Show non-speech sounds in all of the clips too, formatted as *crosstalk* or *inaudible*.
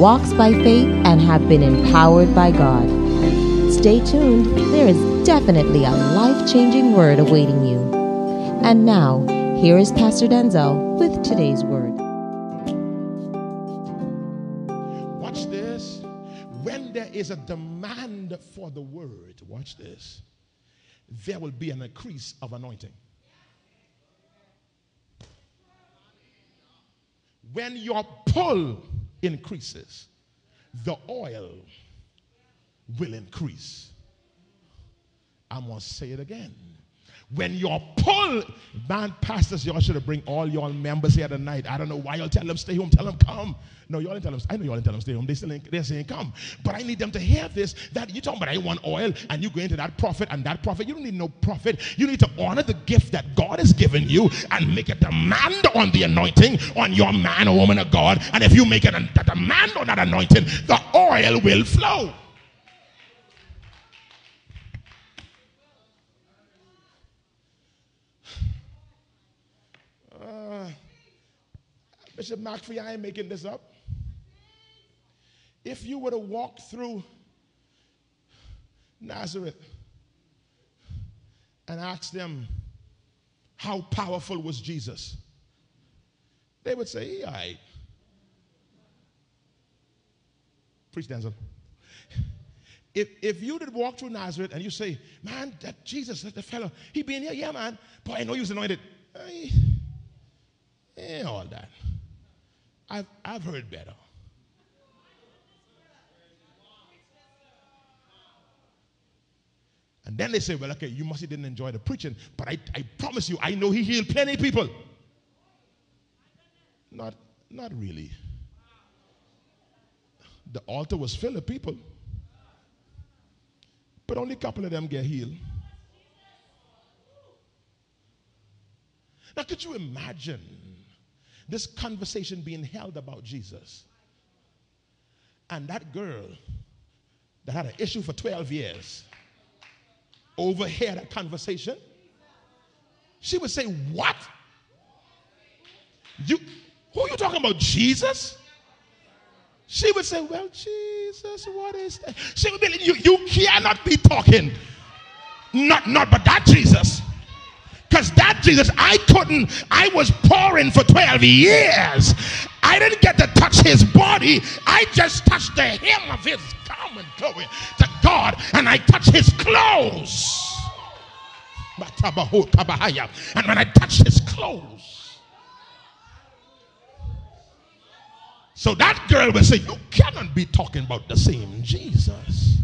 walks by faith, and have been empowered by God. Stay tuned, there is definitely a life changing word awaiting you. And now, here is Pastor Denczil with today's word. Watch this. When there is a demand for the word, watch this, there will be an increase of anointing. When your pull increases, the oil will increase. I'm going to say it again. When your pull, man, pastors, y'all should have bring all y'all members here tonight. I don't know why y'all tell them stay home, tell them come. No, y'all didn't tell them. I know y'all didn't tell them stay home. They still ain't, they're saying come. But I need them to hear this. That you talking about I want oil, and you go into that prophet and that prophet. You don't need no prophet. You need to honor the gift that God has given you and make a demand on the anointing on your man or woman of God. And if you make a, a demand on that anointing, the oil will flow. *sighs* Uh, Bishop McPhee, I ain't making this up. If you were to walk through Nazareth and ask them how powerful was Jesus, they would say, he all right. Preach, Denczil. If, if you did walk through Nazareth and you say, man, that Jesus, that the fellow, he been here, yeah, man. Boy, I know he was anointed. Hey, eh, all that. I've, I've heard better. And then they say, well, okay, you must have didn't enjoy the preaching, but I, I promise you, I know he healed plenty of people. Not, not really. The altar was filled with people, but only a couple of them get healed. Now, could you imagine this conversation being held about Jesus. And that girl that had an issue for 12 years overheard that conversation. She would say, What? You who are you talking about? Jesus? She would say, Well, Jesus, what is that? She would be you, you cannot be talking. Not not but that Jesus. Because that Jesus, I couldn't, I was pouring for 12 years. I didn't get to touch his body. I just touched the hem of his garment, glory to God, and I touched his clothes. And when I touched his clothes, so that girl will say, You cannot be talking about the same Jesus.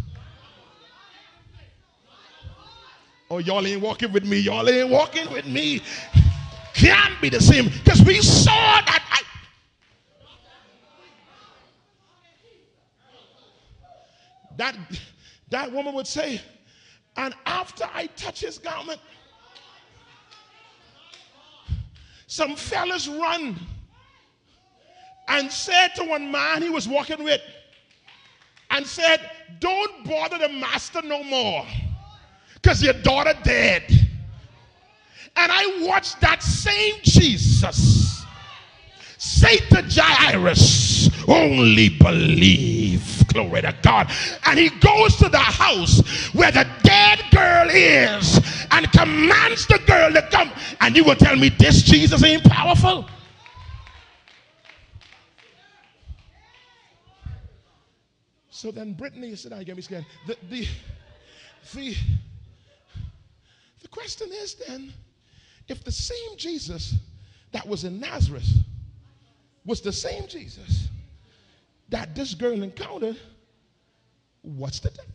Oh, y'all ain't walking with me. Y'all ain't walking with me. Can't be the same because we saw that. I, that that woman would say, and after I touch his garment, some fellas run and said to one man he was walking with, and said, Don't bother the master no more because your daughter dead. And I watched that same Jesus say to Jairus, only believe. Glory to God. And he goes to the house where the dead girl is and commands the girl to come. And you will tell me this Jesus ain't powerful? So then Brittany, said, I get me scared. The, the, the, question is then if the same Jesus that was in Nazareth was the same Jesus that this girl encountered. What's the difference?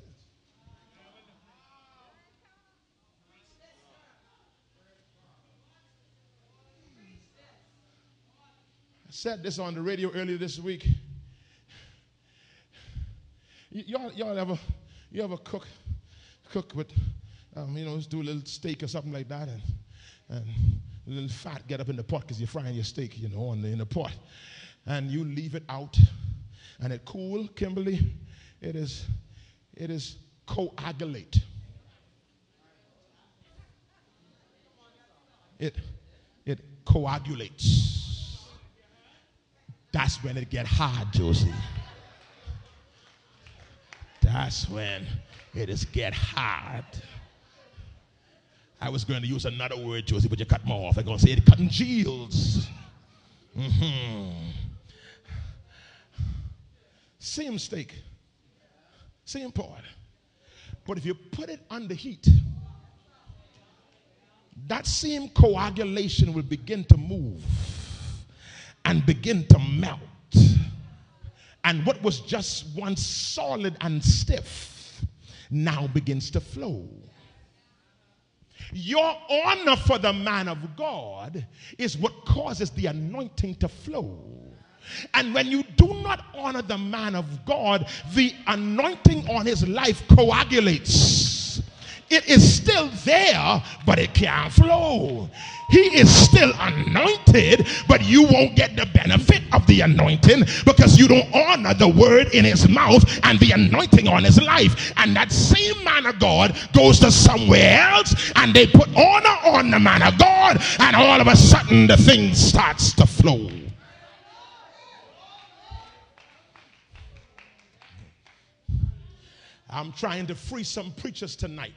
I said this on the radio earlier this week. Y- y'all, y'all ever, you ever cook, cook with, um, you know, just do a little steak or something like that, and, and a little fat get up in the pot because you're frying your steak, you know, on the, in the pot, and you leave it out, and it cool, Kimberly, it is, it is coagulate. It, it coagulates. That's when it get hard, Josie. That's when it is get hard. I was going to use another word, Josie, but you cut me off. I'm going to say it congeals. Mm-hmm. Same steak, same part. But if you put it under heat, that same coagulation will begin to move and begin to melt. And what was just once solid and stiff now begins to flow. Your honor for the man of God is what causes the anointing to flow. And when you do not honor the man of God, the anointing on his life coagulates. It is still there, but it can't flow. He is still anointed, but you won't get the benefit of the anointing because you don't honor the word in his mouth and the anointing on his life. And that same man of God goes to somewhere else and they put honor on the man of God, and all of a sudden the thing starts to flow. I'm trying to free some preachers tonight.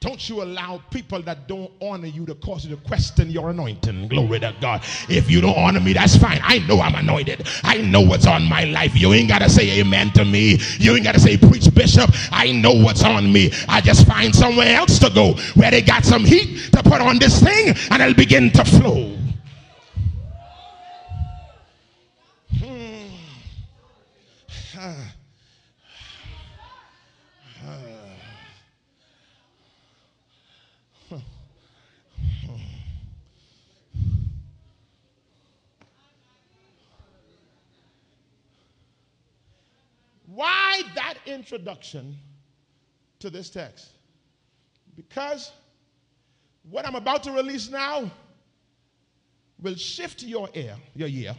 Don't you allow people that don't honor you to cause you to question your anointing. Glory to God. If you don't honor me, that's fine. I know I'm anointed. I know what's on my life. You ain't got to say amen to me. You ain't got to say preach bishop. I know what's on me. I just find somewhere else to go where they got some heat to put on this thing and it'll begin to flow. Hmm. Ah. Why that introduction to this text? Because what I'm about to release now will shift your ear, your year,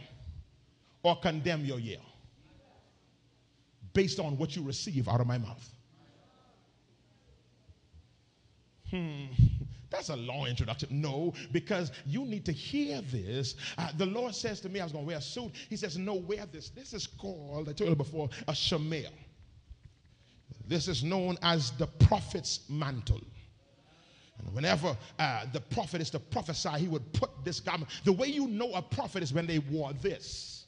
or condemn your year based on what you receive out of my mouth. Hmm. That's a long introduction. No, because you need to hear this. Uh, the Lord says to me, I was going to wear a suit. He says, No, wear this. This is called, I told you before, a shamir. This is known as the prophet's mantle. And whenever uh, the prophet is to prophesy, he would put this garment. The way you know a prophet is when they wore this.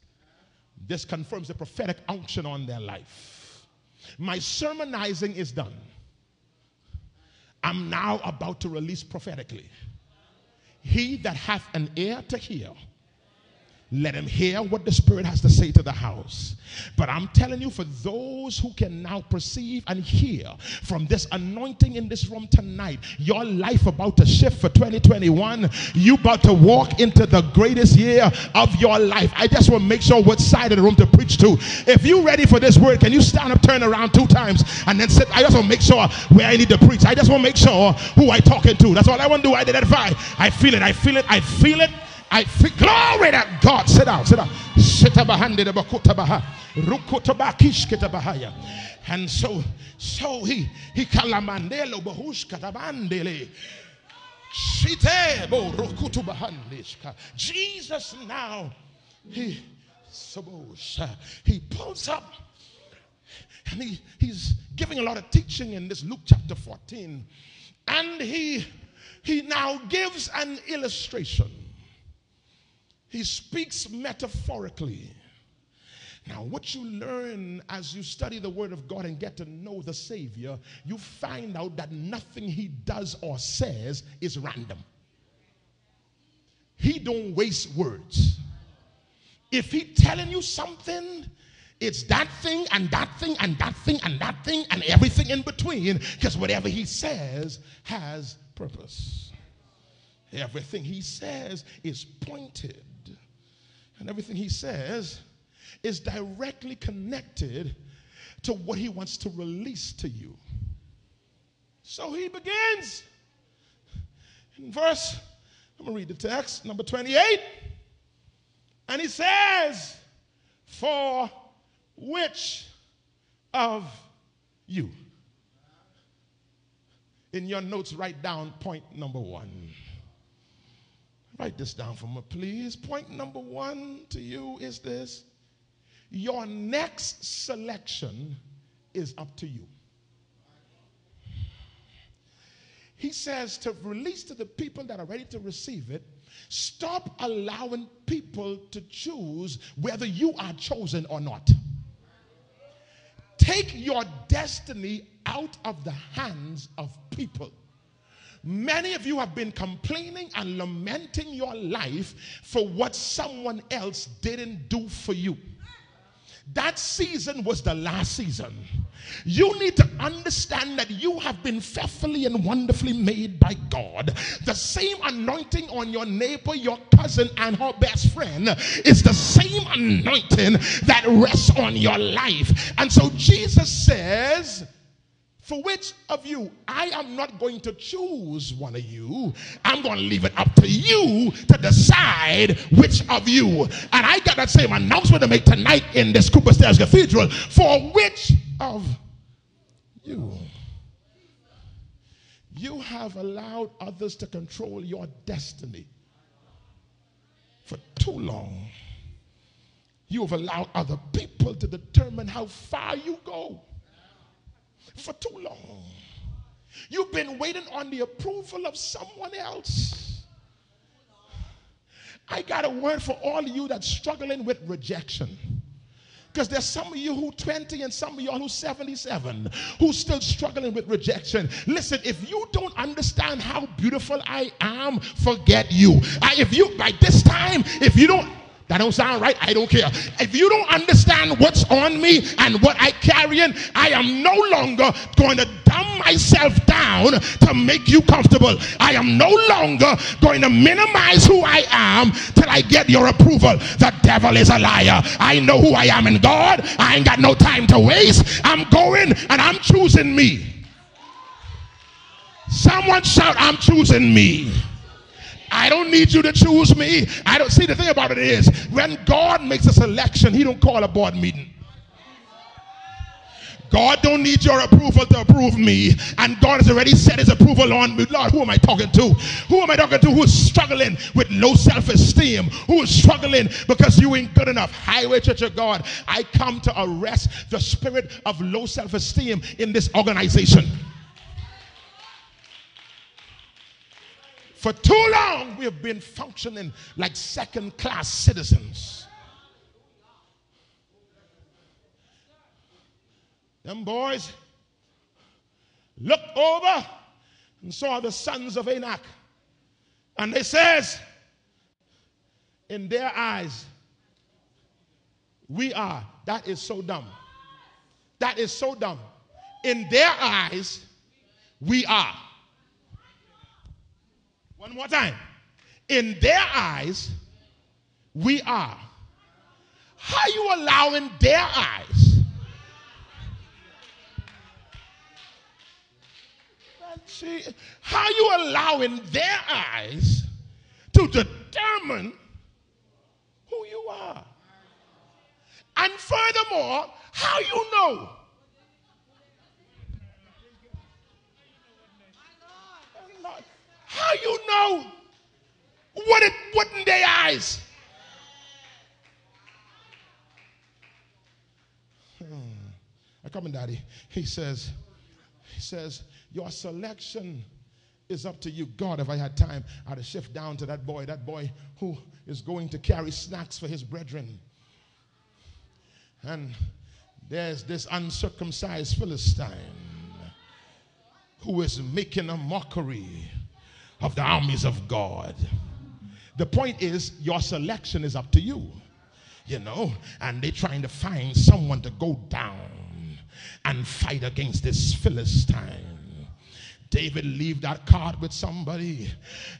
This confirms the prophetic unction on their life. My sermonizing is done. I'm now about to release prophetically. He that hath an ear to hear, let him hear what the Spirit has to say to the house. But I'm telling you, for those who can now perceive and hear from this anointing in this room tonight, your life about to shift for 2021. You about to walk into the greatest year of your life. I just want to make sure what side of the room to preach to. If you ready for this word, can you stand up, turn around two times, and then sit? I just want to make sure where I need to preach. I just want to make sure who I talking to. That's all I want to do. I identify. I feel it. I feel it. I feel it. I feel glory to God. Sit down, sit down. And so, so he he kalamandelo bahush katabandele. Jesus now he he pulls up and he, he's giving a lot of teaching in this Luke chapter 14 and he he now gives an illustration he speaks metaphorically. Now, what you learn as you study the Word of God and get to know the Savior, you find out that nothing He does or says is random. he don't waste words. If he telling you something, it's that thing and that thing and that thing and that thing and everything in between because whatever he says has purpose. Everything he says is pointed. And everything he says is directly connected to what he wants to release to you. So he begins in verse, I'm going to read the text, number 28. And he says, For which of you? In your notes, write down point number one. Write this down for me, please. Point number one to you is this your next selection is up to you. He says to release to the people that are ready to receive it, stop allowing people to choose whether you are chosen or not. Take your destiny out of the hands of people. Many of you have been complaining and lamenting your life for what someone else didn't do for you. That season was the last season. You need to understand that you have been fearfully and wonderfully made by God. The same anointing on your neighbor, your cousin, and her best friend is the same anointing that rests on your life. And so Jesus says, for which of you, I am not going to choose one of you. I'm going to leave it up to you to decide which of you. And I got that same announcement to make tonight in this Cooper Stairs Cathedral. For which of you? You have allowed others to control your destiny for too long. You have allowed other people to determine how far you go for too long. You've been waiting on the approval of someone else. I got a word for all of you that's struggling with rejection. Because there's some of you who 20 and some of y'all who 77 who's still struggling with rejection. Listen, if you don't understand how beautiful I am, forget you. I, if you by this time, if you don't that don't sound right. I don't care. If you don't understand what's on me and what I carrying, I am no longer going to dumb myself down to make you comfortable. I am no longer going to minimize who I am till I get your approval. The devil is a liar. I know who I am in God. I ain't got no time to waste. I'm going and I'm choosing me. Someone shout, I'm choosing me. I don't need you to choose me. I don't see the thing about it is when God makes a selection, he don't call a board meeting. God don't need your approval to approve me. And God has already set his approval on me. Lord, who am I talking to? Who am I talking to who is struggling with low self-esteem? Who is struggling because you ain't good enough? Highway Church of God, I come to arrest the spirit of low self-esteem in this organization. For too long, we have been functioning like second class citizens. Them boys looked over and saw the sons of Anak. And they says, in their eyes, we are. That is so dumb. That is so dumb. In their eyes, we are. One more time. In their eyes, we are. How you allowing their eyes? How you allowing their eyes to determine who you are? And furthermore, how you know How you know what it what in their eyes? Hmm. I come in, Daddy. He says, he says, your selection is up to you. God, if I had time, I'd have shift down to that boy, that boy who is going to carry snacks for his brethren. And there's this uncircumcised Philistine who is making a mockery of the armies of God. The point is, your selection is up to you. You know, and they're trying to find someone to go down and fight against this Philistine. David leave that card with somebody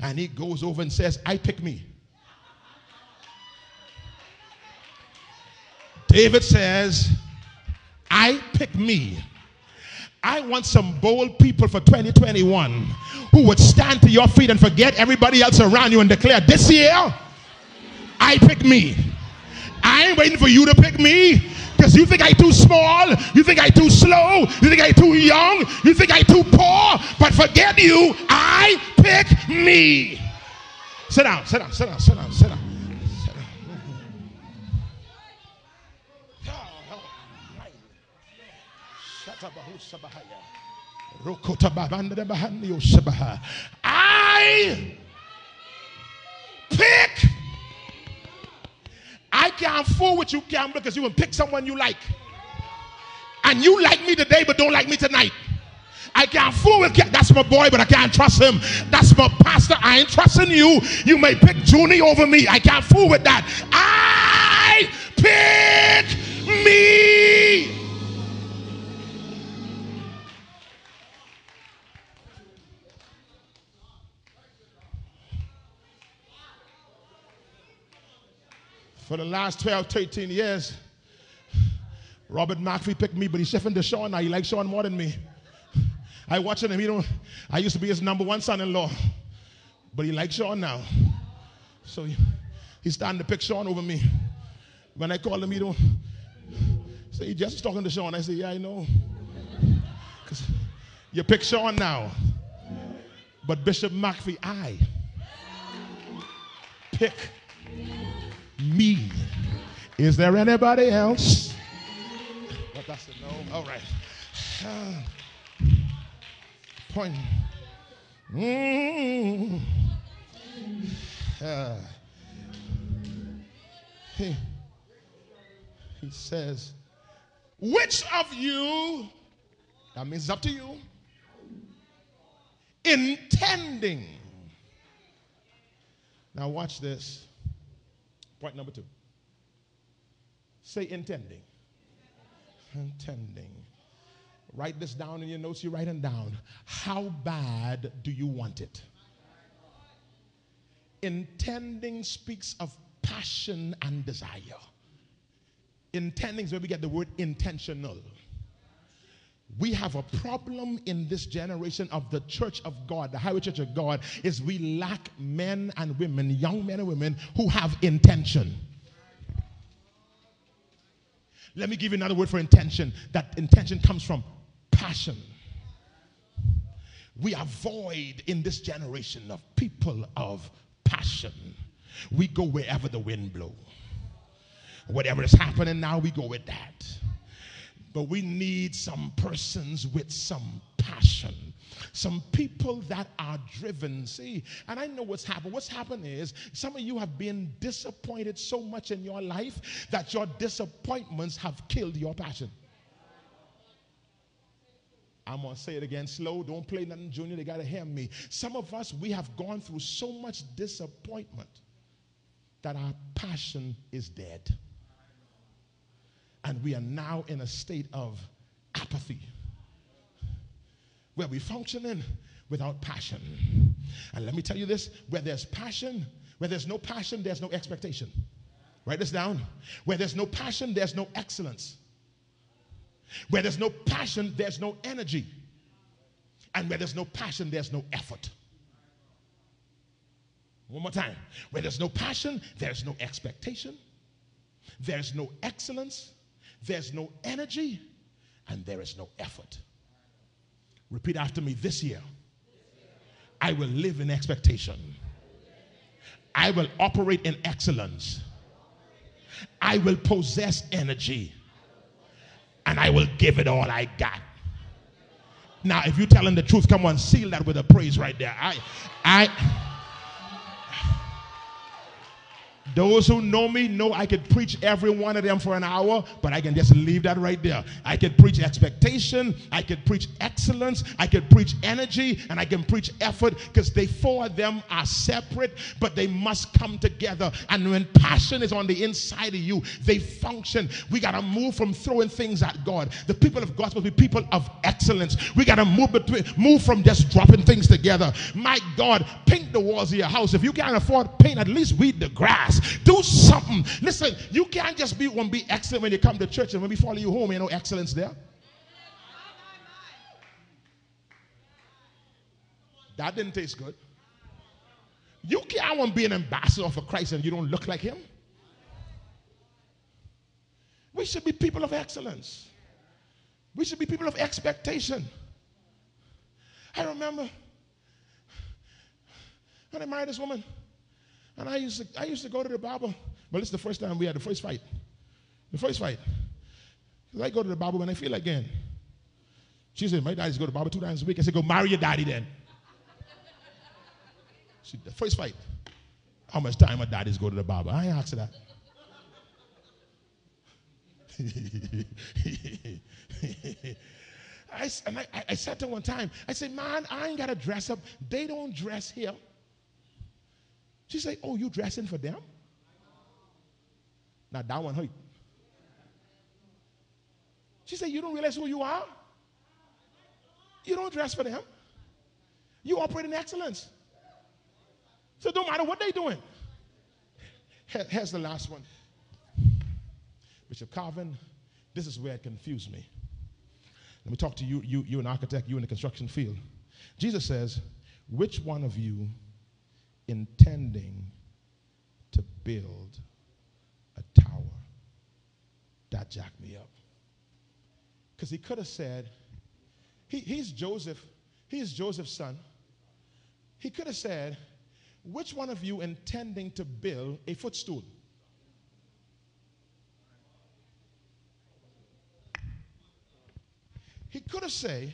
and he goes over and says, I pick me. David says, I pick me. I want some bold people for 2021 who would stand to your feet and forget everybody else around you and declare, This year, I pick me. I ain't waiting for you to pick me because you think I too small, you think I too slow, you think I too young, you think I too poor, but forget you, I pick me. Sit down, sit down, sit down, sit down, sit down. I pick. I can't fool with you, Campbell, because you will pick someone you like. And you like me today, but don't like me tonight. I can't fool with that's my boy, but I can't trust him. That's my pastor. I ain't trusting you. You may pick Junie over me. I can't fool with that. I pick me. For the last 12, 13 years, Robert McAfee picked me, but he's shifting to Sean now. He likes Sean more than me. I watching him. He don't. I used to be his number one son-in-law, but he likes Sean now. So he, he's starting to pick Sean over me. When I call him, he don't say he just talking to Sean. I say, yeah, I know. Because you pick Sean now. But Bishop McAfee, I pick me. Is there anybody else? What, that's a no. All right. Uh, *sighs* point. Mm. Uh, he, he says, which of you, that means up to you, intending. Now, watch this. Point number two. Say intending. Intending. Write this down in your notes. You're writing down. How bad do you want it? Intending speaks of passion and desire. Intending is where we get the word intentional. We have a problem in this generation of the church of God, the highway church of God, is we lack men and women, young men and women who have intention. Let me give you another word for intention. That intention comes from passion. We are void in this generation of people of passion. We go wherever the wind blows. Whatever is happening now, we go with that. But we need some persons with some passion. Some people that are driven. See, and I know what's happened. What's happened is some of you have been disappointed so much in your life that your disappointments have killed your passion. I'm going to say it again slow. Don't play nothing, Junior. They got to hear me. Some of us, we have gone through so much disappointment that our passion is dead. And we are now in a state of apathy where we're functioning without passion. And let me tell you this where there's passion, where there's no passion, there's no expectation. Write this down. Where there's no passion, there's no excellence. Where there's no passion, there's no energy. And where there's no passion, there's no effort. One more time. Where there's no passion, there's no expectation, there's no excellence, there's no energy, and there is no effort. Repeat after me this year. I will live in expectation. I will operate in excellence. I will possess energy. And I will give it all I got. Now, if you're telling the truth, come on, seal that with a praise right there. I, I, Those who know me know I could preach every one of them for an hour, but I can just leave that right there. I could preach expectation, I could preach excellence, I could preach energy, and I can preach effort because they four of them are separate, but they must come together. And when passion is on the inside of you, they function. We got to move from throwing things at God. The people of God supposed to be people of excellence. We got to move between, move from just dropping things together. My God, paint the walls of your house. If you can't afford paint, at least weed the grass. Do something. Listen, you can't just be one be excellent when you come to church and when we follow you home, you know excellence there. That didn't taste good. You can't want to be an ambassador for Christ and you don't look like him. We should be people of excellence. We should be people of expectation. I remember when I married this woman, and I used to, I used to go to the Bible, but it's the first time we had the first fight. The first fight. I go to the Bible when I feel again. She said, My daddy's go to the barber two times a week. I said, Go marry your daddy then. She, the first fight. How much time my daddy's go to the Bible? I asked her that. *laughs* I, and I, I said to one time, I said, man, I ain't got to dress up. They don't dress here. She said, oh, you dressing for them? Now that one hurt. She said, you don't realize who you are? You don't dress for them. You operate in excellence. So don't matter what they're doing. Here's the last one. Bishop Calvin, this is where it confused me. Let me talk to you, you, you an architect, you in the construction field. Jesus says, which one of you intending to build a tower that jacked me up? Because he could have said, he, he's Joseph, he's Joseph's son. He could have said, which one of you intending to build a footstool? He could have said,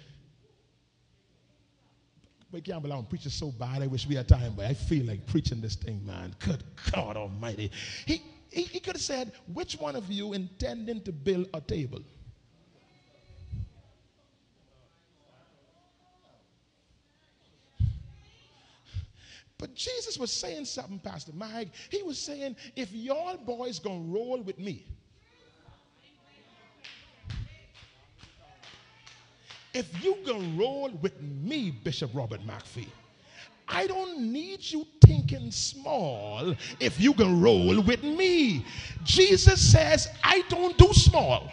but can't believe I'm preaching so bad. I wish we had time, but I feel like preaching this thing, man. Good God Almighty. He, he, he could have said, Which one of you intending to build a table? But Jesus was saying something, Pastor Mike. He was saying, if y'all boys gonna roll with me, if you can roll with me, Bishop Robert McPhee, I don't need you thinking small if you can roll with me. Jesus says, I don't do small.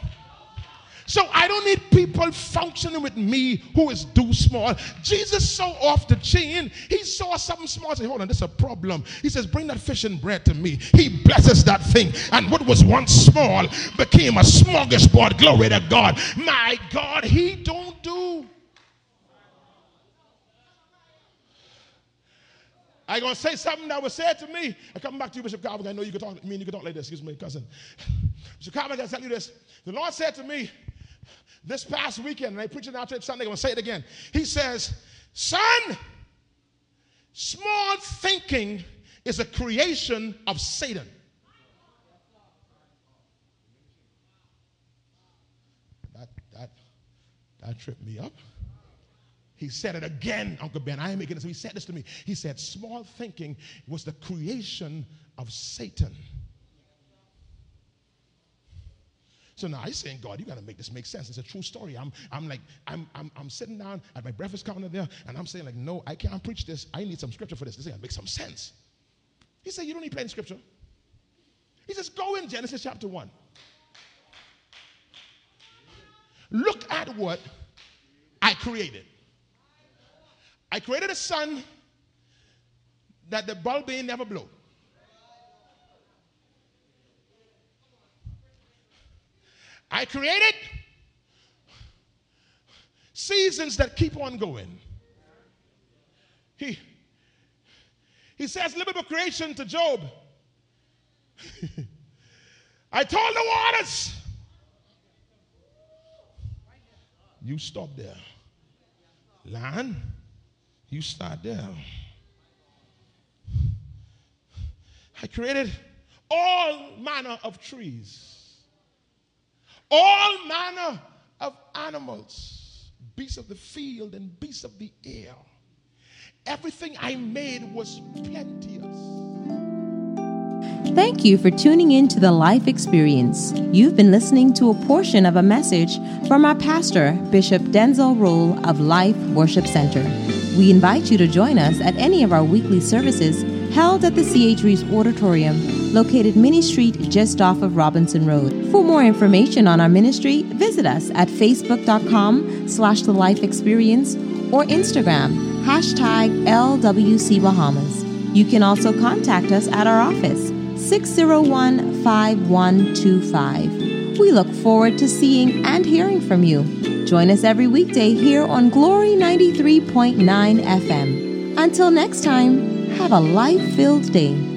So I don't need people functioning with me who is do small. Jesus saw off the chain. He saw something small. Said, hold on, this is a problem. He says, bring that fish and bread to me. He blesses that thing. And what was once small became a smorgasbord. Glory to God. My God, he don't do. I gonna say something that was said to me. I come back to you, Bishop Calvin. I know you can talk. I mean, you can talk like this. Excuse me, cousin. *laughs* Bishop Calvin, I tell you this. The Lord said to me, this past weekend, and I preached it out to Sunday, I'm going to say it again. He says, Son, small thinking is a creation of Satan. That, that, that tripped me up. He said it again, Uncle Ben. I ain't making this. He said this to me. He said, Small thinking was the creation of Satan. So now I saying, God, you got to make this make sense. It's a true story. I'm, I'm like, I'm, I'm, I'm sitting down at my breakfast counter there, and I'm saying, like, no, I can't preach this. I need some scripture for this. This got to make some sense. He said, you don't need plain scripture. He says, go in Genesis chapter 1. Look at what I created. I created a sun that the bulb ain't never blow. I created seasons that keep on going. He, he says, little bit of creation to Job. *laughs* I told the waters, you stop there. Land, you start there. *sighs* I created all manner of trees, all manner of animals, beasts of the field and beasts of the air. Everything I made was plenteous. Thank you for tuning in to the Life Experience. You've been listening to a portion of a message from our pastor, Bishop Denczil Rolle of Life Worship Center. We invite you to join us at any of our weekly services held at the C.H. Reeves Auditorium, located Mini Street just off of Robinson Road. For more information on our ministry, visit us at facebook.com slash the life experience or Instagram, hashtag LWC Bahamas. You can also contact us at our office, 601 5125. We look forward to seeing and hearing from you. Join us every weekday here on Glory 93.9 FM. Until next time, have a life filled day.